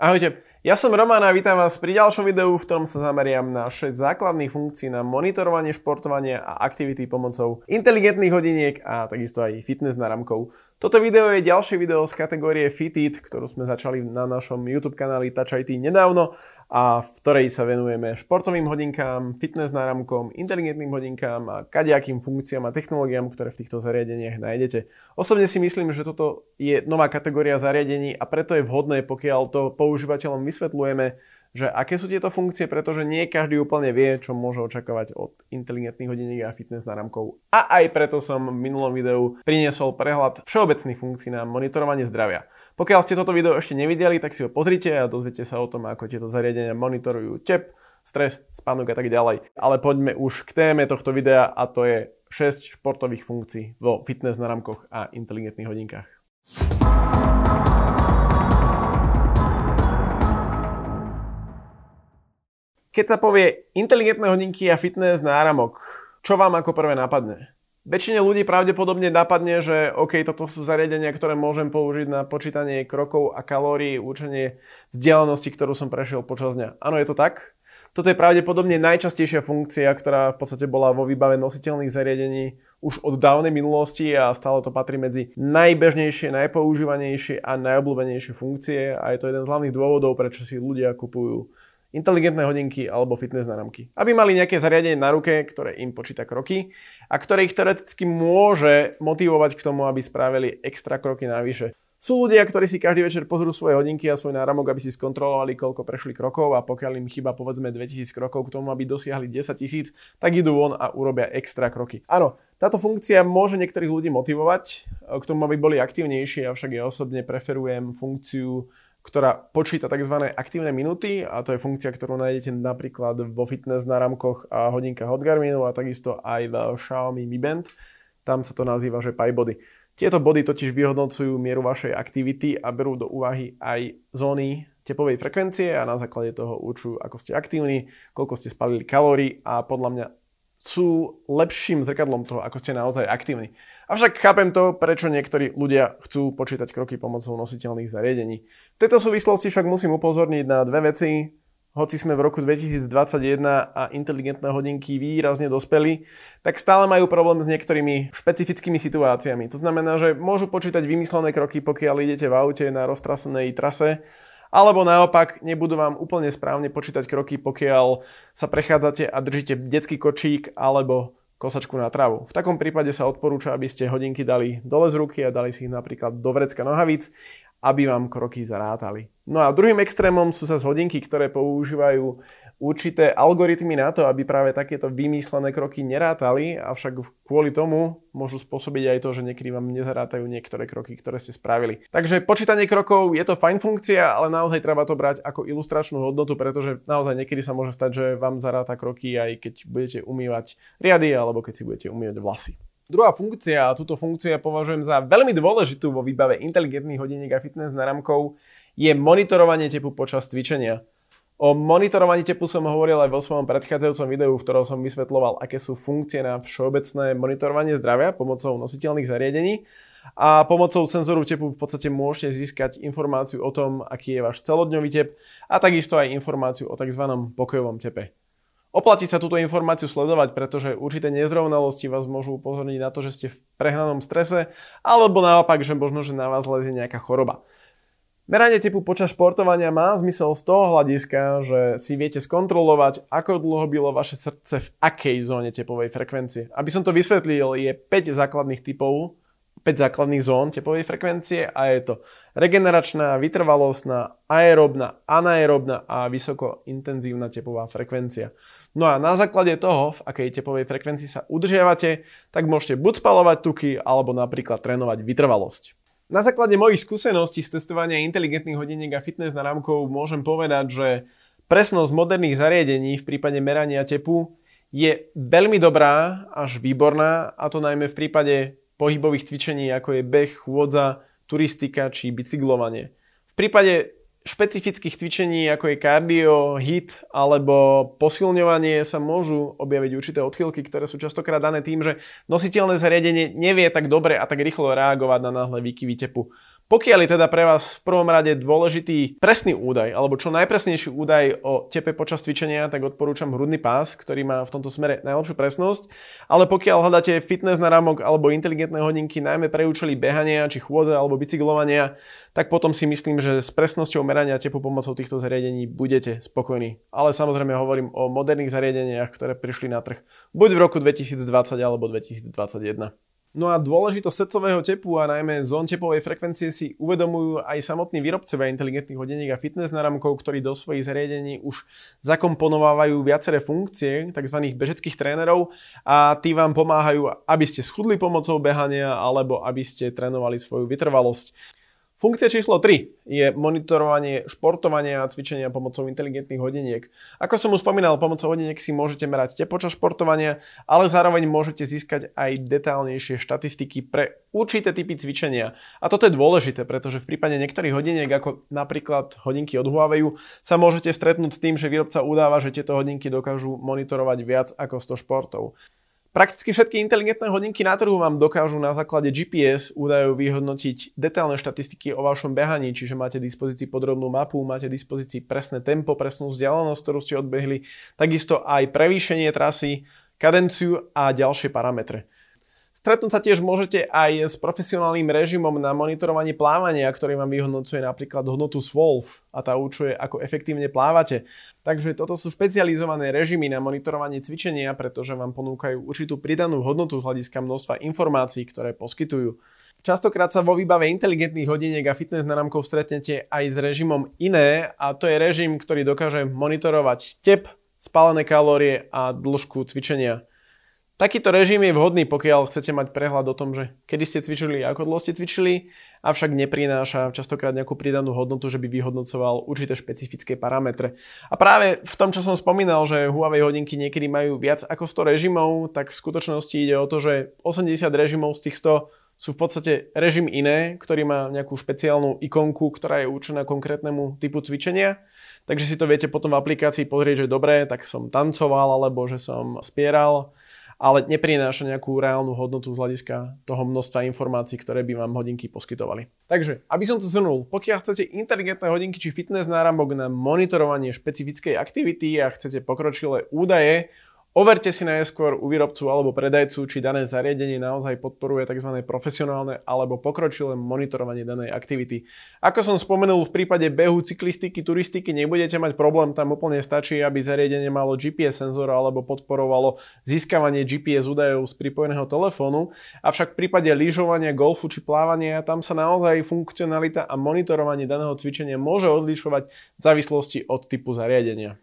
Ahojte, ja som Roman a vítam vás pri ďalšom videu, v ktorom sa zameriam na 6 základných funkcií na monitorovanie športovania a aktivity pomocou inteligentných hodiniek a takisto aj fitness náramkov. Toto video je ďalšie video z kategórie Fitit, ktorú sme začali na našom YouTube kanáli Touch IT nedávno a v ktorej sa venujeme športovým hodinkám, fitness náramkom, inteligentným hodinkám a kadejakým funkciám a technológiám, ktoré v týchto zariadeniach nájdete. Osobne si myslím, že toto je nová kategória zariadení a preto je vhodné, pokiaľ to používateľom vysvetľujeme, že aké sú tieto funkcie, pretože nie každý úplne vie, čo môže očakávať od inteligentných hodiniek a fitness náramkov. A aj preto som v minulom videu priniesol prehľad všeobecných funkcií na monitorovanie zdravia. Pokiaľ ste toto video ešte nevideli, tak si ho pozrite a dozviete sa o tom, ako tieto zariadenia monitorujú tep, stres, spánok a tak ďalej. Ale poďme už k téme tohto videa a to je 6 športových funkcií vo fitness náramkoch a inteligentných hodinkách. Keď sa povie inteligentné hodinky a fitness náramok, čo vám ako prvé napadne? Väčšine ľudí pravdepodobne napadne, že OK, toto sú zariadenia, ktoré môžem použiť na počítanie krokov a kalórií, učenie vzdialenosti, ktorú som prešiel počas dňa. Áno, je to tak? Toto je pravdepodobne najčastejšia funkcia, ktorá v podstate bola vo výbave nositeľných zariadení už od dávnej minulosti a stále to patrí medzi najbežnejšie, najpoužívanejšie a najobľúbenejšie funkcie a je to jeden z hlavných dôvodov, prečo si ľudia kupujú inteligentné hodinky alebo fitness náramky. Aby mali nejaké zariadenie na ruke, ktoré im počíta kroky a ktoré ich teoreticky môže motivovať k tomu, aby spravili extra kroky navyše. Sú ľudia, ktorí si každý večer pozrú svoje hodinky a svoj náramok, aby si skontrolovali, koľko prešli krokov a pokiaľ im chýba povedzme 2000 krokov k tomu, aby dosiahli 10 tisíc, tak idú von a urobia extra kroky. Áno, táto funkcia môže niektorých ľudí motivovať k tomu, aby boli aktívnejší, avšak ja osobne preferujem funkciu ktorá počíta tzv. aktívne minuty a to je funkcia, ktorú nájdete napríklad vo fitness náramkoch a hodinkách od Garminu a takisto aj v Xiaomi Mi Band. Tam sa to nazýva, že Pi Body. Tieto body totiž vyhodnocujú mieru vašej aktivity a berú do úvahy aj zóny tepovej frekvencie a na základe toho určujú, ako ste aktívni, koľko ste spalili kalórií a podľa mňa sú lepším zrkadlom toho, ako ste naozaj aktívni. Avšak chápem to, prečo niektorí ľudia chcú počítať kroky pomocou nositeľných zariadení. Tejto súvislosti však musím upozorniť na dve veci. Hoci sme v roku 2021 a inteligentné hodinky výrazne dospeli, tak stále majú problém s niektorými špecifickými situáciami. To znamená, že môžu počítať vymyslené kroky, pokiaľ idete v aute na roztrasenej trase, alebo naopak nebudú vám úplne správne počítať kroky, pokiaľ sa prechádzate a držíte detský kočík alebo kosačku na travu. V takom prípade sa odporúča, aby ste hodinky dali dole z ruky a dali si ich napríklad do vrecka nohavíc, aby vám kroky zarátali. No a druhým extrémom sú sa hodinky, ktoré používajú určité algoritmy na to, aby práve takéto vymyslené kroky nerátali, avšak kvôli tomu môžu spôsobiť aj to, že niekedy vám nezarátajú niektoré kroky, ktoré ste spravili. Takže počítanie krokov je to fajn funkcia, ale naozaj treba to brať ako ilustračnú hodnotu, pretože naozaj niekedy sa môže stať, že vám zaráta kroky aj keď budete umývať riady alebo keď si budete umývať vlasy. Druhá funkcia, a túto funkciu ja považujem za veľmi dôležitú vo výbave inteligentných hodiniek a fitness náramkov, je monitorovanie tepu počas cvičenia. O monitorovaní tepu som hovoril aj vo svojom predchádzajúcom videu, v ktorom som vysvetloval, aké sú funkcie na všeobecné monitorovanie zdravia pomocou nositeľných zariadení. A pomocou senzoru tepu v podstate môžete získať informáciu o tom, aký je váš celodňový tep a takisto aj informáciu o tzv. pokojovom tepe. Oplatí sa túto informáciu sledovať, pretože určité nezrovnalosti vás môžu upozorniť na to, že ste v prehnanom strese, alebo naopak, že možno, že na vás lezie nejaká choroba. Meranie tepu počas športovania má zmysel z toho hľadiska, že si viete skontrolovať, ako dlho bylo vaše srdce v akej zóne tepovej frekvencie. Aby som to vysvetlil, je 5 základných typov, 5 základných zón tepovej frekvencie a je to regeneračná, vytrvalostná, aerobná, anaerobná a vysokointenzívna tepová frekvencia. No a na základe toho, v akej tepovej frekvencii sa udržiavate, tak môžete buď spalovať tuky, alebo napríklad trénovať vytrvalosť. Na základe mojich skúseností z testovania inteligentných hodiniek a fitness náramkov môžem povedať, že presnosť moderných zariadení v prípade merania tepu je veľmi dobrá až výborná, a to najmä v prípade pohybových cvičení ako je beh, chôdza, turistika či bicyklovanie. V prípade špecifických cvičení, ako je kardio, hit alebo posilňovanie sa môžu objaviť určité odchylky, ktoré sú častokrát dané tým, že nositeľné zariadenie nevie tak dobre a tak rýchlo reagovať na náhle výkyvy tepu. Pokiaľ je teda pre vás v prvom rade dôležitý presný údaj, alebo čo najpresnejší údaj o tepe počas cvičenia, tak odporúčam hrudný pás, ktorý má v tomto smere najlepšiu presnosť. Ale pokiaľ hľadáte fitness na ramok alebo inteligentné hodinky, najmä pre účely behania, či chôdze alebo bicyklovania, tak potom si myslím, že s presnosťou merania tepu pomocou týchto zariadení budete spokojní. Ale samozrejme hovorím o moderných zariadeniach, ktoré prišli na trh buď v roku 2020 alebo 2021. No a dôležitosť srdcového tepu a najmä zón tepovej frekvencie si uvedomujú aj samotní výrobcovia inteligentných hodiniek a fitness náramkov, ktorí do svojich zariadení už zakomponovávajú viaceré funkcie tzv. bežeckých trénerov a tí vám pomáhajú, aby ste schudli pomocou behania alebo aby ste trénovali svoju vytrvalosť. Funkcia číslo 3 je monitorovanie športovania a cvičenia pomocou inteligentných hodiniek. Ako som už spomínal, pomocou hodiniek si môžete merať te počas športovania, ale zároveň môžete získať aj detálnejšie štatistiky pre určité typy cvičenia. A toto je dôležité, pretože v prípade niektorých hodiniek, ako napríklad hodinky od Huawei, sa môžete stretnúť s tým, že výrobca udáva, že tieto hodinky dokážu monitorovať viac ako 100 športov. Prakticky všetky inteligentné hodinky na trhu vám dokážu na základe GPS údajov vyhodnotiť detailné štatistiky o vašom behaní, čiže máte dispozícii podrobnú mapu, máte dispozícii presné tempo, presnú vzdialenosť, ktorú ste odbehli, takisto aj prevýšenie trasy, kadenciu a ďalšie parametre. Stretnúť sa tiež môžete aj s profesionálnym režimom na monitorovanie plávania, ktorý vám vyhodnocuje napríklad hodnotu SWOLF a tá určuje, ako efektívne plávate. Takže toto sú špecializované režimy na monitorovanie cvičenia, pretože vám ponúkajú určitú pridanú hodnotu z hľadiska množstva informácií, ktoré poskytujú. Častokrát sa vo výbave inteligentných hodiniek a fitness náramkov stretnete aj s režimom iné a to je režim, ktorý dokáže monitorovať tep, spálené kalórie a dĺžku cvičenia. Takýto režim je vhodný, pokiaľ chcete mať prehľad o tom, že kedy ste cvičili, ako dlho ste cvičili, avšak neprináša častokrát nejakú pridanú hodnotu, že by vyhodnocoval určité špecifické parametre. A práve v tom, čo som spomínal, že Huawei hodinky niekedy majú viac ako 100 režimov, tak v skutočnosti ide o to, že 80 režimov z tých 100 sú v podstate režim iné, ktorý má nejakú špeciálnu ikonku, ktorá je určená konkrétnemu typu cvičenia. Takže si to viete potom v aplikácii pozrieť, že dobre, tak som tancoval alebo že som spieral ale neprináša nejakú reálnu hodnotu z hľadiska toho množstva informácií, ktoré by vám hodinky poskytovali. Takže, aby som to zhrnul, pokiaľ chcete inteligentné hodinky či fitness náramok na monitorovanie špecifickej aktivity a chcete pokročilé údaje Overte si najskôr u výrobcu alebo predajcu, či dané zariadenie naozaj podporuje tzv. profesionálne alebo pokročilé monitorovanie danej aktivity. Ako som spomenul, v prípade behu, cyklistiky, turistiky nebudete mať problém, tam úplne stačí, aby zariadenie malo GPS senzor alebo podporovalo získavanie GPS údajov z pripojeného telefónu, avšak v prípade lyžovania, golfu či plávania tam sa naozaj funkcionalita a monitorovanie daného cvičenia môže odlišovať v závislosti od typu zariadenia.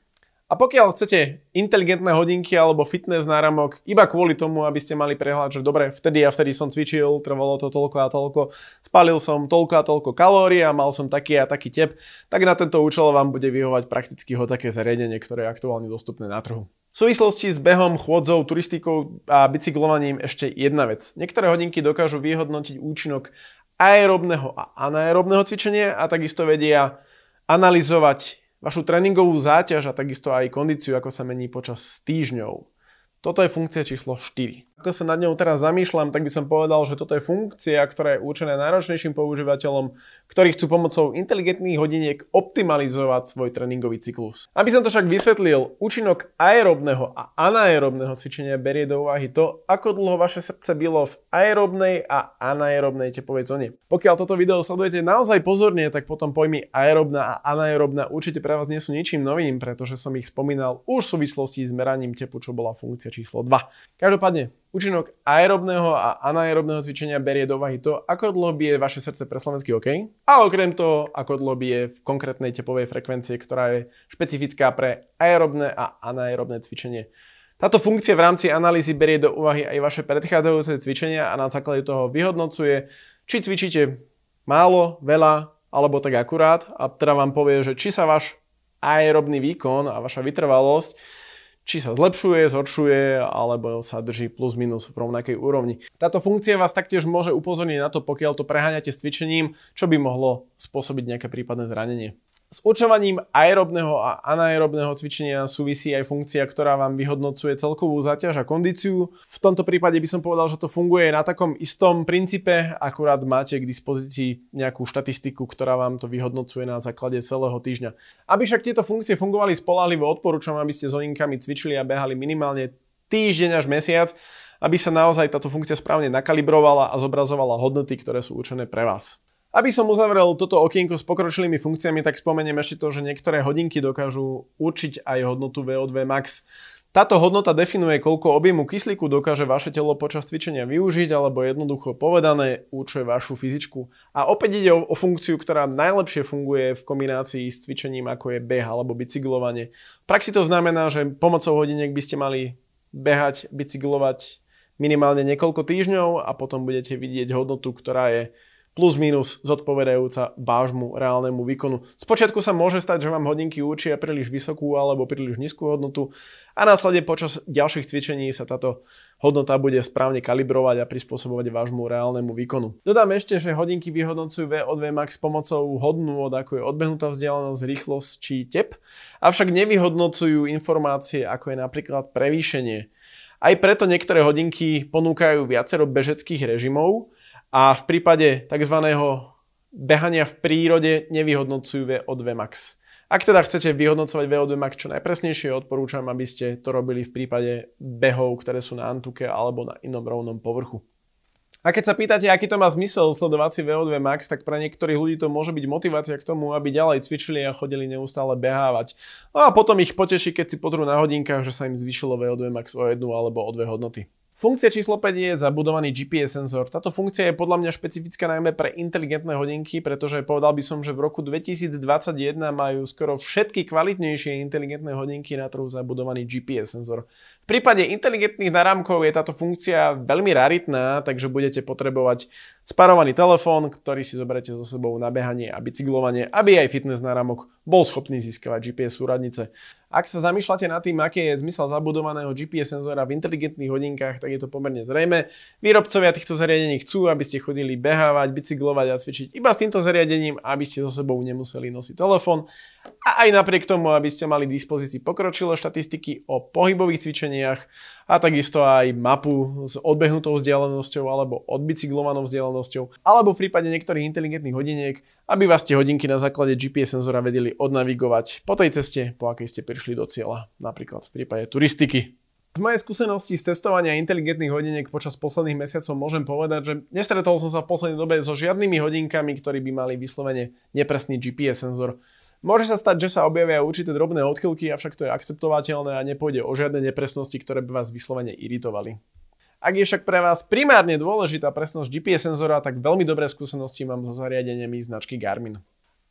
A pokiaľ chcete inteligentné hodinky alebo fitness náramok iba kvôli tomu, aby ste mali prehľad, že dobre, vtedy a vtedy som cvičil, trvalo to toľko a toľko, spalil som toľko a toľko kalórií a mal som taký a taký tep, tak na tento účel vám bude vyhovať prakticky ho také zariadenie, ktoré je aktuálne dostupné na trhu. V súvislosti s behom, chôdzou, turistikou a bicyklovaním ešte jedna vec. Niektoré hodinky dokážu vyhodnotiť účinok aerobného a anaerobného cvičenia a takisto vedia analyzovať vašu tréningovú záťaž a takisto aj kondíciu, ako sa mení počas týždňov. Toto je funkcia číslo 4. Ako sa nad ňou teraz zamýšľam, tak by som povedal, že toto je funkcia, ktorá je určená náročnejším používateľom, ktorí chcú pomocou inteligentných hodiniek optimalizovať svoj tréningový cyklus. Aby som to však vysvetlil, účinok aerobného a anaerobného cvičenia berie do úvahy to, ako dlho vaše srdce bylo v aerobnej a anaerobnej tepovej zóne. Pokiaľ toto video sledujete naozaj pozorne, tak potom pojmy aerobná a anaerobná určite pre vás nie sú ničím novým, pretože som ich spomínal už v súvislosti s meraním tepu, čo bola funkcia číslo 2. Každopádne, Účinok aerobného a anaerobného cvičenia berie do váhy to, ako dlho bije vaše srdce pre slovenský OK a okrem toho, ako dlho bije v konkrétnej tepovej frekvencie, ktorá je špecifická pre aerobné a anaerobné cvičenie. Táto funkcia v rámci analýzy berie do úvahy aj vaše predchádzajúce cvičenia a na základe toho vyhodnocuje, či cvičíte málo, veľa alebo tak akurát a teda vám povie, že či sa váš aerobný výkon a vaša vytrvalosť či sa zlepšuje, zhoršuje, alebo sa drží plus minus v rovnakej úrovni. Táto funkcia vás taktiež môže upozorniť na to, pokiaľ to preháňate s cvičením, čo by mohlo spôsobiť nejaké prípadné zranenie. S určovaním aerobného a anaerobného cvičenia súvisí aj funkcia, ktorá vám vyhodnocuje celkovú záťaž a kondíciu. V tomto prípade by som povedal, že to funguje na takom istom princípe, akurát máte k dispozícii nejakú štatistiku, ktorá vám to vyhodnocuje na základe celého týždňa. Aby však tieto funkcie fungovali spolahlivo, odporúčam, aby ste s hodinkami cvičili a behali minimálne týždeň až mesiac, aby sa naozaj táto funkcia správne nakalibrovala a zobrazovala hodnoty, ktoré sú určené pre vás. Aby som uzavrel toto okienko s pokročilými funkciami, tak spomeniem ešte to, že niektoré hodinky dokážu určiť aj hodnotu VO2 max. Táto hodnota definuje, koľko objemu kyslíku dokáže vaše telo počas cvičenia využiť, alebo jednoducho povedané, určuje vašu fyzičku. A opäť ide o, o funkciu, ktorá najlepšie funguje v kombinácii s cvičením, ako je beh alebo bicyklovanie. V praxi to znamená, že pomocou hodiniek by ste mali behať, bicyklovať minimálne niekoľko týždňov a potom budete vidieť hodnotu, ktorá je plus minus zodpovedajúca vášmu reálnemu výkonu. Spočiatku sa môže stať, že vám hodinky učia príliš vysokú alebo príliš nízku hodnotu a následne počas ďalších cvičení sa táto hodnota bude správne kalibrovať a prispôsobovať vášmu reálnemu výkonu. Dodám ešte, že hodinky vyhodnocujú VO2 max pomocou hodnú od ako je odbehnutá vzdialenosť, rýchlosť či tep, avšak nevyhodnocujú informácie ako je napríklad prevýšenie. Aj preto niektoré hodinky ponúkajú viacero bežeckých režimov, a v prípade tzv. behania v prírode nevyhodnocujú VO2 max. Ak teda chcete vyhodnocovať VO2 max čo najpresnejšie, odporúčam, aby ste to robili v prípade behov, ktoré sú na antuke alebo na inom rovnom povrchu. A keď sa pýtate, aký to má zmysel sledovať si VO2 max, tak pre niektorých ľudí to môže byť motivácia k tomu, aby ďalej cvičili a chodili neustále behávať. No a potom ich poteší, keď si pozrú na hodinkách, že sa im zvyšilo VO2 max o jednu alebo o dve hodnoty. Funkcia číslo 5 je zabudovaný GPS senzor. Táto funkcia je podľa mňa špecifická najmä pre inteligentné hodinky, pretože povedal by som, že v roku 2021 majú skoro všetky kvalitnejšie inteligentné hodinky na trhu zabudovaný GPS senzor. V prípade inteligentných narámkov je táto funkcia veľmi raritná, takže budete potrebovať sparovaný telefón, ktorý si zoberete so sebou na behanie a bicyklovanie, aby aj fitness náramok bol schopný získavať GPS súradnice. Ak sa zamýšľate nad tým, aký je zmysel zabudovaného GPS senzora v inteligentných hodinkách, tak je to pomerne zrejme. Výrobcovia týchto zariadení chcú, aby ste chodili behávať, bicyklovať a cvičiť iba s týmto zariadením, aby ste so sebou nemuseli nosiť telefón a aj napriek tomu, aby ste mali dispozícii pokročilé štatistiky o pohybových cvičeniach a takisto aj mapu s odbehnutou vzdialenosťou alebo odbicyklovanou vzdialenosťou alebo v prípade niektorých inteligentných hodiniek, aby vás tie hodinky na základe GPS senzora vedeli odnavigovať po tej ceste, po akej ste prišli do cieľa, napríklad v prípade turistiky. Z mojej skúsenosti z testovania inteligentných hodiniek počas posledných mesiacov môžem povedať, že nestretol som sa v poslednej dobe so žiadnymi hodinkami, ktorí by mali vyslovene nepresný GPS senzor. Môže sa stať, že sa objavia určité drobné odchylky, avšak to je akceptovateľné a nepôjde o žiadne nepresnosti, ktoré by vás vyslovene iritovali. Ak je však pre vás primárne dôležitá presnosť GPS senzora, tak veľmi dobré skúsenosti mám so zariadeniami značky Garmin.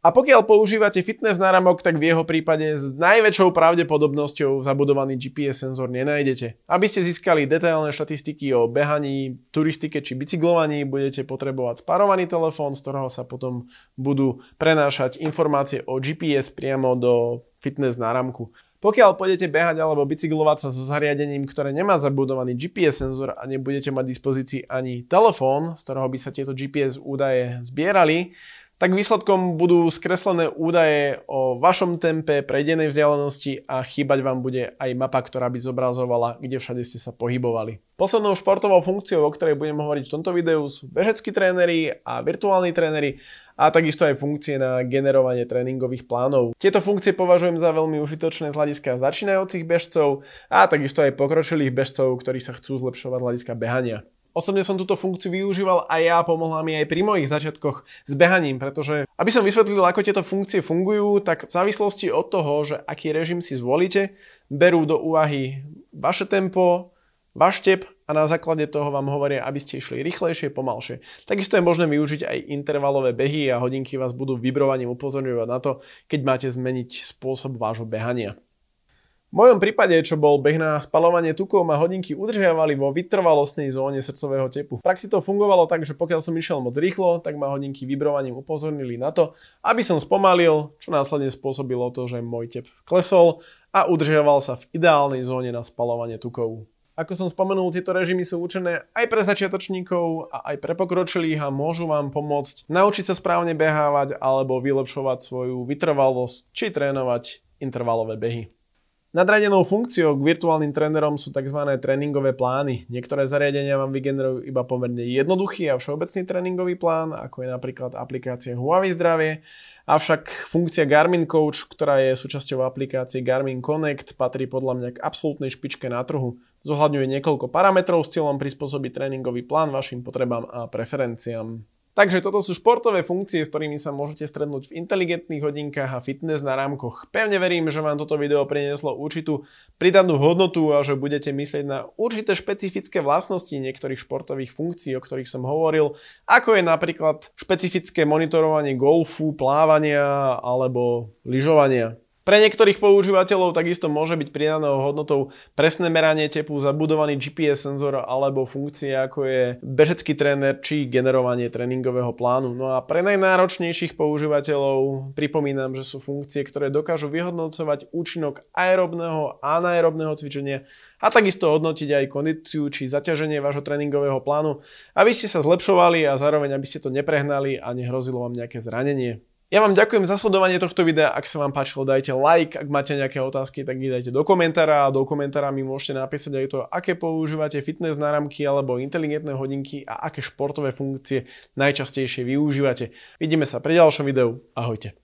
A pokiaľ používate fitness náramok, tak v jeho prípade s najväčšou pravdepodobnosťou zabudovaný GPS senzor nenájdete. Aby ste získali detailné štatistiky o behaní, turistike či bicyklovaní, budete potrebovať sparovaný telefón, z ktorého sa potom budú prenášať informácie o GPS priamo do fitness náramku. Pokiaľ pôjdete behať alebo bicyklovať sa so zariadením, ktoré nemá zabudovaný GPS senzor a nebudete mať dispozícii ani telefón, z ktorého by sa tieto GPS údaje zbierali, tak výsledkom budú skreslené údaje o vašom tempe, prejdenej vzdialenosti a chýbať vám bude aj mapa, ktorá by zobrazovala, kde všade ste sa pohybovali. Poslednou športovou funkciou, o ktorej budem hovoriť v tomto videu, sú bežeckí tréneri a virtuálni tréneri a takisto aj funkcie na generovanie tréningových plánov. Tieto funkcie považujem za veľmi užitočné z hľadiska začínajúcich bežcov a takisto aj pokročilých bežcov, ktorí sa chcú zlepšovať z hľadiska behania. Osobne som túto funkciu využíval a ja pomohla mi aj pri mojich začiatkoch s behaním, pretože aby som vysvetlil, ako tieto funkcie fungujú, tak v závislosti od toho, že aký režim si zvolíte, berú do úvahy vaše tempo, váš tep a na základe toho vám hovoria, aby ste išli rýchlejšie, pomalšie. Takisto je možné využiť aj intervalové behy a hodinky vás budú vybrovaním upozorňovať na to, keď máte zmeniť spôsob vášho behania. Mojom prípade, čo bol beh na spalovanie tukov, ma hodinky udržiavali vo vytrvalostnej zóne srdcového tepu. V praxi to fungovalo tak, že pokiaľ som išiel moc rýchlo, tak ma hodinky vibrovaním upozornili na to, aby som spomalil, čo následne spôsobilo to, že môj tep klesol a udržiaval sa v ideálnej zóne na spalovanie tukov. Ako som spomenul, tieto režimy sú určené aj pre začiatočníkov a aj pre pokročilých a môžu vám pomôcť naučiť sa správne behávať alebo vylepšovať svoju vytrvalosť či trénovať intervalové behy. Nadradenou funkciou k virtuálnym trénerom sú tzv. tréningové plány. Niektoré zariadenia vám vygenerujú iba pomerne jednoduchý a všeobecný tréningový plán, ako je napríklad aplikácia Huawei Zdravie, avšak funkcia Garmin Coach, ktorá je súčasťou aplikácie Garmin Connect, patrí podľa mňa k absolútnej špičke na trhu. Zohľadňuje niekoľko parametrov s cieľom prispôsobiť tréningový plán vašim potrebám a preferenciám. Takže toto sú športové funkcie, s ktorými sa môžete strednúť v inteligentných hodinkách a fitness na rámkoch. Pevne verím, že vám toto video prinieslo určitú pridanú hodnotu a že budete myslieť na určité špecifické vlastnosti niektorých športových funkcií, o ktorých som hovoril, ako je napríklad špecifické monitorovanie golfu, plávania alebo lyžovania. Pre niektorých používateľov takisto môže byť pridanou hodnotou presné meranie tepu, zabudovaný GPS senzor alebo funkcie ako je bežecký tréner či generovanie tréningového plánu. No a pre najnáročnejších používateľov pripomínam, že sú funkcie, ktoré dokážu vyhodnocovať účinok aerobného a anaerobného cvičenia a takisto hodnotiť aj kondíciu či zaťaženie vášho tréningového plánu, aby ste sa zlepšovali a zároveň aby ste to neprehnali a nehrozilo vám nejaké zranenie. Ja vám ďakujem za sledovanie tohto videa, ak sa vám páčilo dajte like, ak máte nejaké otázky, tak ich dajte do komentára a do komentára mi môžete napísať aj to, aké používate fitness náramky alebo inteligentné hodinky a aké športové funkcie najčastejšie využívate. Vidíme sa pri ďalšom videu, ahojte.